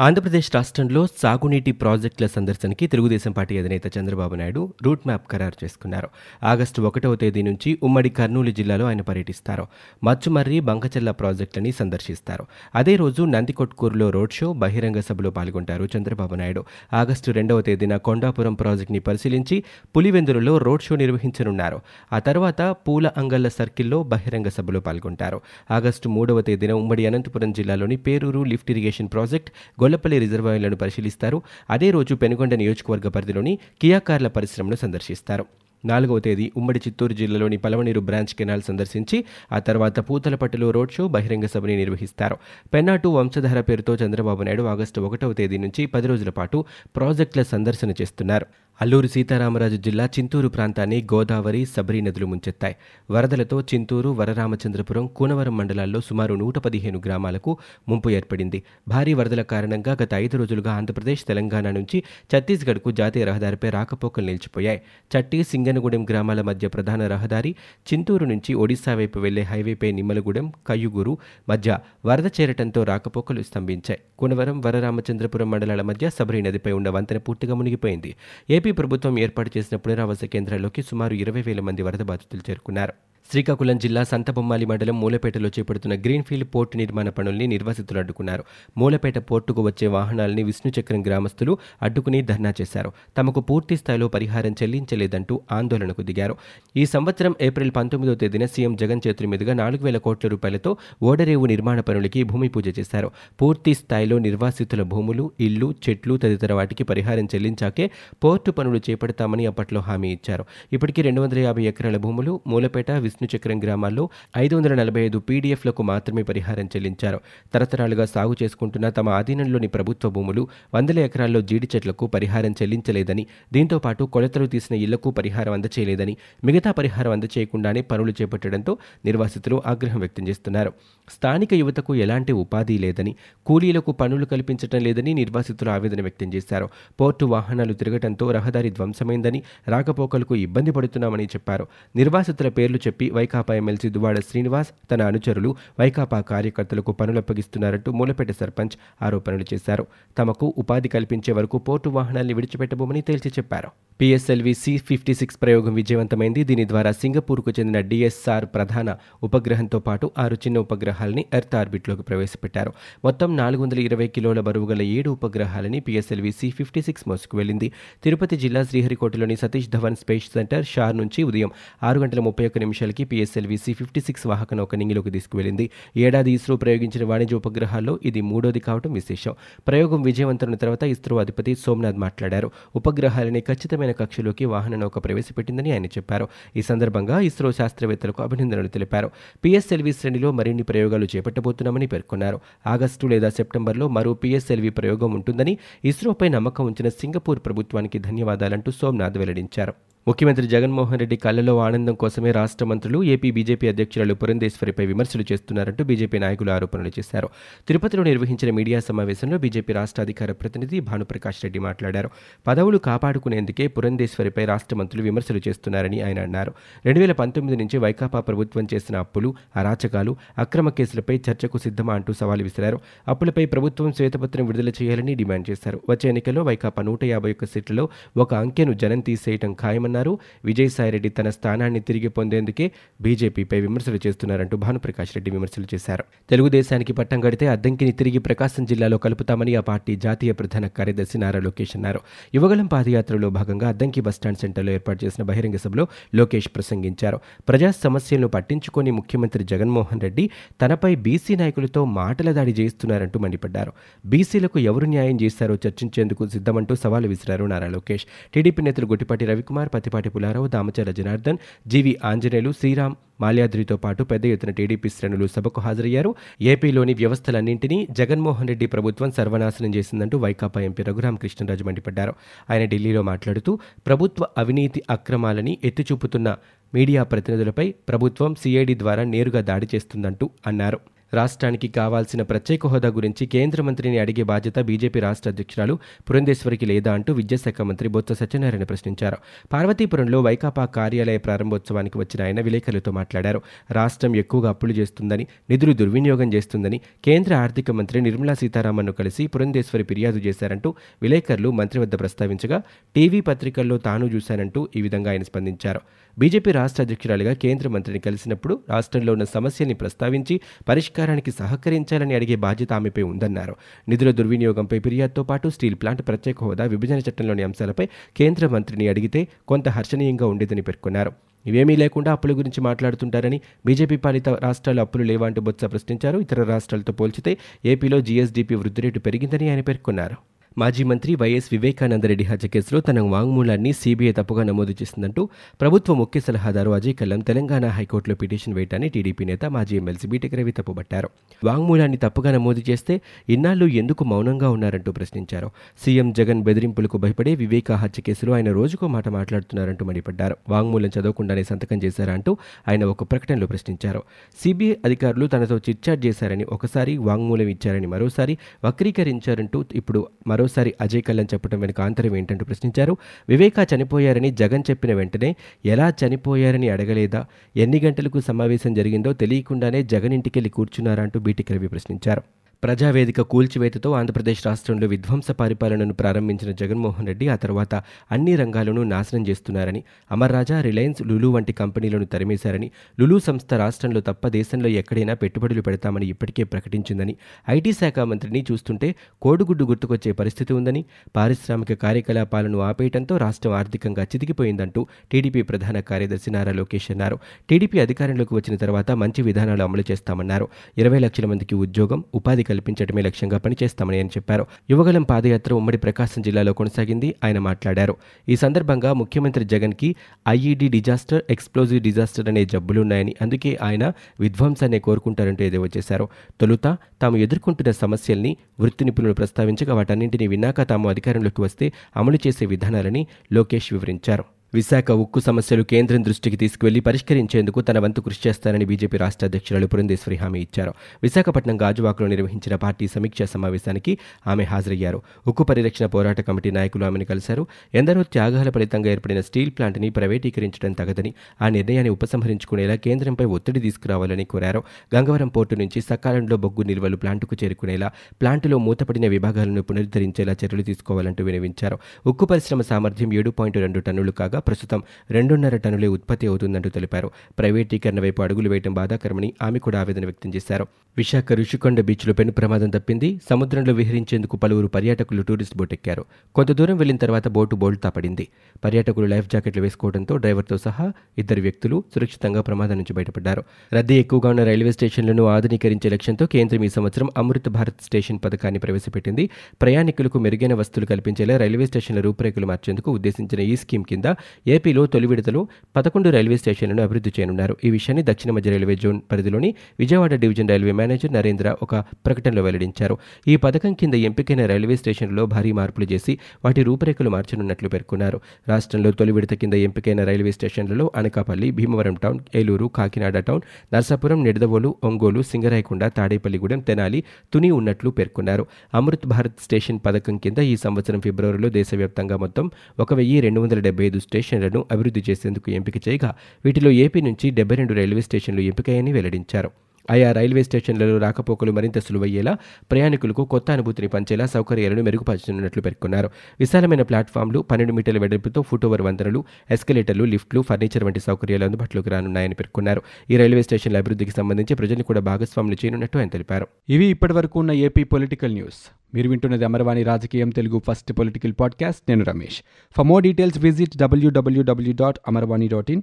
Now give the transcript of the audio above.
ఆంధ్రప్రదేశ్ రాష్ట్రంలో సాగునీటి ప్రాజెక్టుల సందర్శనకి తెలుగుదేశం పార్టీ అధినేత చంద్రబాబు నాయుడు రూట్ మ్యాప్ ఖరారు చేసుకున్నారు. ఆగస్టు ఒకటవ తేదీ నుంచి ఉమ్మడి కర్నూలు జిల్లాలో ఆయన పర్యటిస్తారు. మచ్చుమర్రి బంకచెల్ల ప్రాజెక్టులని సందర్శిస్తారు. అదే రోజు నందికొట్కూరులో రోడ్ షో బహిరంగ సభలో పాల్గొంటారు చంద్రబాబు నాయుడు. ఆగస్టు రెండవ తేదీన కొండాపురం ప్రాజెక్టుని పరిశీలించి పులివెందులలో రోడ్ షో నిర్వహించనున్నారు. ఆ తర్వాత పూల అంగళ్ళ సర్కిల్లో బహిరంగ సభలో పాల్గొంటారు. ఆగస్టు మూడవ తేదీన ఉమ్మడి అనంతపురం జిల్లాలోని Peruru lift irrigation project Gollapalli రిజర్వాయర్లను పరిశీలిస్తారు. అదే రోజు పెనుగొండ నియోజకవర్గ పరిధిలోని కియాకార్ల పరిశ్రమను సందర్శిస్తారు. నాలుగవ తేదీ ఉమ్మడి చిత్తూరు జిల్లాలోని పలవనీరు బ్రాంచ్ కెనాల్ సందర్శించి ఆ తర్వాత పూతలపట్టులో రోడ్ షో బహిరంగ సభని నిర్వహిస్తారు. పెన్నాటు వంశధార పేరుతో చంద్రబాబు నాయుడు ఆగస్టు ఒకటవ తేదీ నుంచి పది రోజుల పాటు ప్రాజెక్టుల సందర్శన చేస్తున్నారు. అల్లూరు సీతారామరాజు జిల్లా చింతూరు ప్రాంతాన్ని గోదావరి సబరి నదులు ముంచెత్తాయి. వరదలతో చింతూరు వరరామచంద్రపురం కూనవరం మండలాల్లో సుమారు నూట పదిహేను గ్రామాలకు ముంపు ఏర్పడింది. భారీ వరదల కారణంగా గత ఐదు రోజులుగా ఆంధ్రప్రదేశ్ తెలంగాణ నుంచి ఛత్తీస్గఢ్కు జాతీయ రహదారిపై రాకపోకలు నిలిచిపోయాయి. చట్టి సింగనగూడెం గ్రామాల మధ్య ప్రధాన రహదారి చింతూరు నుంచి ఒడిశా వైపు వెళ్ళే హైవేపై నిమ్మలగూడెం కయ్యుగూరు మధ్య వరద చేరటంతో రాకపోకలు స్తంభించాయి. కూనవరం వరరామచంద్రపురం మండలాల మధ్య సబరి నదిపై ఉన్న వంతెన పూర్తిగా మునిగిపోయింది. ఏపీ ప్రభుత్వం ఏర్పాటు చేసిన పునరావాస కేంద్రాల్లోకి సుమారు ఇరవై వేల మంది వరద బాధితులు చేరుకున్నారు. శ్రీకాకుళం జిల్లా సంతబొమ్మాలి మండలం మూలపేటలో చేపడుతున్న గ్రీన్ఫీల్డ్ పోర్టు నిర్మాణ పనుల్ని నిర్వాసితులు అడ్డుకున్నారు. మూలపేట పోర్టుకు వచ్చే వాహనాల్ని విష్ణుచక్రం గ్రామస్తులు అడ్డుకుని ధర్నా చేశారు. తమకు పూర్తి స్థాయిలో పరిహారం చెల్లించలేదంటూ ఆందోళనకు దిగారు. ఈ సంవత్సరం ఏప్రిల్ పంతొమ్మిదో తేదీన సీఎం జగన్ చేతుల మీదుగా నాలుగు వేల కోట్ల రూపాయలతో ఓడరేవు నిర్మాణ పనులకి భూమి పూజ చేశారు. పూర్తి స్థాయిలో నిర్వాసితుల భూములు ఇళ్ళు చెట్లు తదితర వాటికి పరిహారం చెల్లించాకే పోర్టు పనులు చేపడతామని అప్పట్లో హామీ ఇచ్చారు. ఇప్పటికీ రెండు వందల యాభై ఎకరాల భూములు మూలపేట విష్ణుచక్రం గ్రామాల్లో ఐదు వందల నలభై ఐదు పీడీఎఫ్లకు మాత్రమే పరిహారం చెల్లించారు. తరతరాలుగా సాగు చేసుకుంటున్న తమ ఆధీనంలోని ప్రభుత్వ భూములు వందల ఎకరాల్లో జీడి చెట్లకు పరిహారం చెల్లించలేదని దీంతో పాటు కొలతలు తీసిన ఇళ్ళకు పరిహారం అందచేయలేదని మిగతా పరిహారం అందచేయకుండానే పనులు చేపట్టడంతో నిర్వాసితులు ఆగ్రహం వ్యక్తం చేస్తున్నారు. స్థానిక యువతకు ఎలాంటి ఉపాధి లేదని కూలీలకు పనులు కల్పించడం లేదని నిర్వాసితులు ఆవేదన వ్యక్తం చేశారు. పోర్టు వాహనాలు తిరగటంతో రహదారి ధ్వంసమైందని రాకపోకలకు ఇబ్బంది పడుతున్నామని చెప్పారు. నిర్వాసితుల పేర్లు చెప్పి వైకాపా ఎమ్మెల్సీ దువాడ శ్రీనివాస్ తన అనుచరులు వైకాపా కార్యకర్తలకు పనులప్పగిస్తున్నారంటూ మూలపేట సర్పంచ్ ఆరోపణలు చేశారు. తమకు ఉపాధి కల్పించే వరకు పోర్టు వాహనాల్ని విడిచిపెట్టబోమని తేల్చి చెప్పారు. పిఎస్ఎల్వి సి ఫిఫ్టీ సిక్స్ ప్రయోగం విజయవంతమైంది. దీని ద్వారా సింగపూర్కు చెందిన డిఎస్ఆర్ ప్రధాన ఉపగ్రహంతో పాటు ఆరు చిన్న ఉపగ్రహాలని ఎర్త్ ఆర్బిట్లోకి ప్రవేశపెట్టారు. మొత్తం నాలుగు వందల ఇరవై కిలోల బరువు గల ఏడు ఉపగ్రహాలని పిఎస్ఎల్వి సి ఫిఫ్టీ సిక్స్ మోసుకు వెళ్ళింది తిరుపతి జిల్లా శ్రీహరికోటలోని Satish Dhawan space centre SHAR నుంచి ఉదయం ఆరు గంటల ముప్పై ఒక్క నిమిషాలకి పిఎస్ఎల్విసి ఫిఫ్టీ సిక్స్ వాహక ఒక నింగిలోకి తీసుకువెళ్ళింది ఏడాది ఇస్రో ప్రయోగించిన వాణిజ్య ఉపగ్రహాల్లో ఇది మూడోది కావడం విశేషం. ప్రయోగం విజయవంతమైన తర్వాత ఇస్రో అధిపతి సోమనాథ్ మాట్లాడారు. ఉపగ్రహాలని ఖచ్చితమైన కక్షలోకి వాహన నౌక ప్రవేశపెట్టిందని ఆయన చెప్పారు. ఈ సందర్భంగా ఇస్రో శాస్త్రవేత్తలకు అభినందనలు తెలిపారు. పిఎస్ఎల్వి శ్రేణిలో మరిన్ని ప్రయోగాలు చేపట్టబోతున్నామని పేర్కొన్నారు. ఆగస్టు లేదా సెప్టెంబర్లో మరో పిఎస్ఎల్వి ప్రయోగం ఉంటుందని ఇస్రోపై నమ్మకం ఉంచిన సింగపూర్ ప్రభుత్వానికి ధన్యవాదాలంటూ సోమనాథ్ వెల్లడించారు ముఖ్యమంత్రి జగన్మోహన్ రెడ్డి కళ్ళలో ఆనందం కోసమే రాష్ట్ర మంత్రులు ఏపీ బీజేపీ అధ్యక్షురాలు పురంధేశ్వరిపై విమర్శలు చేస్తున్నారంటూ బీజేపీ నాయకులు ఆరోపణలు చేశారు. తిరుపతిలో నిర్వహించిన మీడియా సమావేశంలో బీజేపీ రాష్ట్ర అధికార ప్రతినిధి భానుప్రకాష్ రెడ్డి మాట్లాడారు. పదవులు కాపాడుకునేందుకే పురంధేశ్వరిపై రాష్ట్ర మంత్రులు విమర్శలు చేస్తున్నారని ఆయన అన్నారు. రెండు వేల పంతొమ్మిది నుంచి వైకాపా ప్రభుత్వం చేసిన అప్పులు అరాచకాలు అక్రమ కేసులపై చర్చకు సిద్ధమా అంటూ సవాలు విసిరారు. అప్పులపై ప్రభుత్వం శ్వేతపత్రం విడుదల చేయాలని డిమాండ్ చేశారు. వచ్చే ఎన్నికల్లో వైకాపా నూట యాభై ఒక్క సీట్లలో ఒక అంకెను జనం తీసేయటం ఖాయమని అన్నారు విజయసాయిరెడ్డి తన స్థానాన్ని తిరిగి పొందేందుకే బీజేపీపై విమర్శలు చేస్తున్నారంటూ భానుప్రకాష్ రెడ్డి విమర్శలు చేశారు. తెలుగుదేశానికి పట్టం కడితే అద్దంకిని తిరిగి ప్రకాశం జిల్లాలో కలుపుతామని ఆ పార్టీ జాతీయ ప్రధాన కార్యదర్శి నారా లోకేష్ అన్నారు. యువగలం పాదయాత్రలో భాగంగా అద్దంకి బస్టాండ్ సెంటర్లో ఏర్పాటు చేసిన బహిరంగ సభలో లోకేష్ ప్రసంగించారు. ప్రజా సమస్యలను పట్టించుకొని ముఖ్యమంత్రి జగన్మోహన్ రెడ్డి తనపై బీసీ నాయకులతో మాటల దాడి చేయిస్తున్నారంటూ మండిపడ్డారు. బీసీలకు ఎవరు న్యాయం చేశారో చర్చించేందుకు సిద్ధమంటూ సవాలు విసిరారు నారా లోకేష్. టీడీపీ నేతలు గుట్టిపాటి రవికుమార్ పతిపాటి పులారావు దామచర్ల జనార్దన్ జీవి ఆంజనేయులు శ్రీరామ్ మాల్యాద్రితో పాటు పెద్ద ఎత్తున టీడీపీ శ్రేణులు సభకు హాజరయ్యారు. ఏపీలోని వ్యవస్థలన్నింటినీ జగన్మోహన్ రెడ్డి ప్రభుత్వం సర్వనాశనం చేసిందంటూ వైకాపా ఎంపీ రఘురామ కృష్ణరాజు మండిపడ్డారు. ఆయన ఢిల్లీలో మాట్లాడుతూ ప్రభుత్వ అవినీతి అక్రమాలని ఎత్తిచూపుతున్న మీడియా ప్రతినిధులపై ప్రభుత్వం సిఐడి ద్వారా నేరుగా దాడి చేస్తుందంటూ అన్నారు. రాష్ట్రానికి కావాల్సిన ప్రత్యేక హోదా గురించి కేంద్ర మంత్రిని అడిగే బాధ్యత బీజేపీ రాష్ట్ర అధ్యక్షురాలు పురంధేశ్వరికి లేదా అంటూ విద్యాశాఖ మంత్రి బొత్స సత్యనారాయణ ప్రశ్నించారు. పార్వతీపురంలో వైకాపా కార్యాలయ ప్రారంభోత్సవానికి వచ్చిన ఆయన విలేకరులతో మాట్లాడారు. రాష్ట్రం ఎక్కువగా అప్పులు చేస్తుందని నిధులు దుర్వినియోగం చేస్తుందని కేంద్ర ఆర్థిక మంత్రి నిర్మలా సీతారామన్ను కలిసి పురంధేశ్వరి ఫిర్యాదు చేశారంటూ విలేకరులు మంత్రి వద్ద ప్రస్తావించగా టీవీ పత్రికల్లో తాను చూశానంటూ ఈ విధంగా ఆయన స్పందించారు. బీజేపీ రాష్ట్ర అధ్యక్షురాలిగా కేంద్ర మంత్రిని కలిసినప్పుడు రాష్ట్రంలో ఉన్న సమస్యల్ని ప్రస్తావించి పరిష్కారానికి సహకరించాలని అడిగే బాధ్యత ఆమెపై ఉందన్నారు. నిధుల దుర్వినియోగంపై ఫిర్యాదుతో పాటు స్టీల్ ప్లాంట్ ప్రత్యేక హోదా విభజన చట్టంలోని అంశాలపై కేంద్ర మంత్రిని అడిగితే కొంత హర్షణీయంగా ఉండేదని పేర్కొన్నారు. ఇవేమీ లేకుండా అప్పుల గురించి మాట్లాడుతుంటారని బీజేపీ పాలిత రాష్ట్రాలు అప్పులు లేవా అంటూ బొత్స ప్రశ్నించారు. ఇతర రాష్ట్రాలతో పోల్చితే ఏపీలో జీఎస్డీపీ వృద్ధి రేటు పెరిగిందని ఆయన పేర్కొన్నారు. మాజీ మంత్రి వైఎస్ వివేకానందరెడ్డి హత్య కేసులో తన వాంగ్మూలాన్ని సీబీఐ తప్పుగా నమోదు చేసిందంటూ ప్రభుత్వ ముఖ్య సలహాదారు అజయ్ కల్లం తెలంగాణ హైకోర్టులో పిటిషన్ వేయటాన్ని టీడీపీ నేత మాజీ ఎమ్మెల్సీ బీటెక్ రవి తప్పుబట్టారు. వాంగ్మూలాన్ని తప్పుగా నమోదు చేస్తే ఇన్నాళ్ళు ఎందుకు మౌనంగా ఉన్నారంటూ ప్రశ్నించారు. సీఎం జగన్ బెదిరింపులకు భయపడే వివేక హత్య కేసులో ఆయన రోజుకో మాట మాట్లాడుతున్నారంటూ మండిపడ్డారు. వాంగ్మూలం చదవకుండానే సంతకం చేశారా అంటూ ఆయన ఒక ప్రకటనలో ప్రశ్నించారు. సిబిఐ అధికారులు తనతో చిట్చాట్ చేశారని ఒకసారి వాంగ్మూలం ఇచ్చారని మరోసారి వక్రీకరించారంటూ ఇప్పుడు మరో మరోసారి అజయ్ కళ్యాణ్ చెప్పడం వెనుక ఆంతరం ఏంటంటూ ప్రశ్నించారు. వివేకా చనిపోయారని జగన్ చెప్పిన వెంటనే ఎలా చనిపోయారని అడగలేదా? ఎన్ని గంటలకు సమావేశం జరిగిందో తెలియకుండానే జగన్ ఇంటికెళ్ళి కూర్చున్నారా అంటూ బీటిక్ రవి ప్రశ్నించారు. ప్రజావేదిక కూల్చివేతతో ఆంధ్రప్రదేశ్ రాష్ట్రంలో విధ్వంస పరిపాలనను ప్రారంభించిన జగన్మోహన్ రెడ్డి ఆ తర్వాత అన్ని రంగాలను నాశనం చేస్తున్నారని అమర్ రాజా రిలయన్స్ లులు వంటి కంపెనీలను తరిమేశారని లులు సంస్థ రాష్ట్రంలో తప్ప దేశంలో ఎక్కడైనా పెట్టుబడులు పెడతామని ఇప్పటికే ప్రకటించిందని ఐటీ శాఖ మంత్రిని చూస్తుంటే కోడిగుడ్డు గుర్తుకొచ్చే పరిస్థితి ఉందని పారిశ్రామిక కార్యకలాపాలను ఆపేయడంతో రాష్ట్రం ఆర్థికంగా చితికిపోయిందంటూ టీడీపీ ప్రధాన కార్యదర్శి నారా లోకేష్ అన్నారు. టీడీపీ అధికారంలోకి వచ్చిన తర్వాత మంచి విధానాలు అమలు చేస్తామన్నారు. ఇరవై లక్షల మందికి ఉద్యోగం ఉపాధి కల్పించడమే లక్ష్యంగా పనిచేస్తామని ఆయన చెప్పారు. యువగలం పాదయాత్ర ఉమ్మడి ప్రకాశం జిల్లాలో కొనసాగింది ఆయన మాట్లాడారు. ఈ సందర్భంగా ముఖ్యమంత్రి జగన్కి ఐఈడి డిజాస్టర్ ఎక్స్ప్లోజివ్ డిజాస్టర్ అనే జబ్బులున్నాయని అందుకే ఆయన విధ్వంసాన్ని కోరుకుంటారంటూ ఎదేవో చేశారు. తొలుత తాము ఎదుర్కొంటున్న సమస్యల్ని వృత్తి నిపుణులు ప్రస్తావించగా వాటన్నింటినీ విన్నాక తాము అధికారంలోకి వస్తే అమలు చేసే విధానాలని లోకేష్ వివరించారు. విశాఖ ఉక్కు సమస్యలు కేంద్రం దృష్టికి తీసుకువెళ్ళి పరిష్కరించేందుకు తన వంతు కృషి చేస్తానని బీజేపీ రాష్ట్ర అధ్యక్షురాలు పురంధేశ్వరి హామీ ఇచ్చారు. విశాఖపట్నం గాజువాకలో నిర్వహించిన పార్టీ సమీక్షా సమావేశానికి ఆమె హాజరయ్యారు. ఉక్కు పరిరక్షణ పోరాట కమిటీ నాయకులు ఆమెను కలిశారు. ఎందరో త్యాగాల ఫలితంగా ఏర్పడిన స్టీల్ ప్లాంట్ని ప్రైవేటీకరించడం తగదని ఆ నిర్ణయాన్ని ఉపసంహరించుకునేలా కేంద్రంపై ఒత్తిడి తీసుకురావాలని కోరారు. గంగవరం పోర్టు నుంచి సకాలంలో బొగ్గు నిల్వలు ప్లాంటుకు చేరుకునేలా ప్లాంటులో మూతపడిన విభాగాలను పునరుద్ధరించేలా చర్యలు తీసుకోవాలంటూ వినవించారు. ఉక్కు పరిశ్రమ సామర్థ్యం ఏడు పాయింట్ రెండు టన్నులు కాగా ప్రస్తుతం రెండున్నర టన్నులే ఉత్పత్తి అవుతుందంటూ తెలిపారు. ప్రైవేటీకరణ వైపు అడుగులు వేయడం బాధాకరమని ఆమె కూడా ఆవేదన వ్యక్తం చేశారు. విశాఖ రుషికొండ బీచ్లో పెను ప్రమాదం తప్పింది. సముద్రంలో విహరించేందుకు పలువురు పర్యాటకులు టూరిస్ట్ బోట్ ఎక్కారు కొంత దూరం వెళ్ళిన తర్వాత బోటు బోల్తా పడింది. పర్యాటకులు లైఫ్ జాకెట్లు వేసుకోవడంతో డ్రైవర్తో సహా ఇద్దరు వ్యక్తులు సురక్షితంగా ప్రమాదం నుంచి బయటపడ్డారు. రద్దీ ఎక్కువగా ఉన్న రైల్వే స్టేషన్లను ఆధునీకరించే లక్ష్యంతో కేంద్రం ఈ సంవత్సరం అమృత్ భారత్ స్టేషన్ పథకాన్ని ప్రవేశపెట్టింది. ప్రయాణికులకు మెరుగైన వస్తువులు కల్పించేలా రైల్వే స్టేషన్ల రూపురేఖలు మార్చేందుకు ఉద్దేశించిన ఈ స్కీమ్ కింద ఏపీలో తొలి విడతలో పదకొండు రైల్వే స్టేషన్లను అభివృద్ధి చేయనున్నారు. ఈ విషయాన్ని దక్షిణ మధ్య రైల్వే జోన్ పరిధిలోని Vijayawada division railway manager Narendra ఒక ప్రకటనలో వెల్లడించారు. ఈ పథకం కింద ఎంపికైన రైల్వే స్టేషన్లలో భారీ మార్పులు చేసి వాటి రూపురేఖలు మార్చనున్నట్లు పేర్కొన్నారు. రాష్ట్రంలో తొలి విడత కింద ఎంపికైన రైల్వే స్టేషన్లలో అనకాపల్లి భీమవరం టౌన్ ఏలూరు కాకినాడ టౌన్ నర్సాపురం నిడదవోలు ఒంగోలు సింగరాయకొండ తాడేపల్లిగూడెం తెనాలి తుని ఉన్నట్లు పేర్కొన్నారు. అమృత్ భారత్ స్టేషన్ పథకం కింద ఈ సంవత్సరం ఫిబ్రవరిలో దేశవ్యాప్తంగా మొత్తం ఒక వెయ్యి రెండు వందల డెబ్బై ఐదు స్టేషన్లను అభివృద్ధి చేసేందుకు ఎంపిక చేయగా వీటిలో ఏపీ నుంచి డెబ్బై రెండు రైల్వే స్టేషన్లు ఎంపికయ్యని వెల్లడించారు. ఆయా రైల్వే స్టేషన్లలో రాకపోకలు మరింత సులువయ్యేలా ప్రయాణికులకు కొత్త అనుభూతిని పంచేలా సౌకర్యాలను మెరుగుపరచనున్నట్లు పేర్కొన్నారు. విశాలమైన ప్లాట్ఫామ్లు పన్నెండు మీటర్ల వెడల్పుతో ఫుట్ఓవర్ వంతెనలు ఎస్కలేటర్లు లిఫ్ట్లు ఫర్నిచర్ వంటి సౌకర్యాలు అందుబాటులోకి రానున్నాయని పేర్కొన్నారు. ఈ రైల్వే స్టేషన్ల అభివృద్ధికి సంబంధించి ప్రజలు కూడా భాగస్వాములు చేయనున్నట్టు ఆయన తెలిపారు. ఇవి ఇప్పటివరకు ఉన్న ఏపీ పొలిటికల్ న్యూస్. మీరు వింటున్నది అమర్వాణి రాజకీయం తెలుగు ఫస్ట్ పొలిటికల్ పాడ్కాస్ట్. నేను Ramesh. For more details visit W W W dot Amarvani dot in.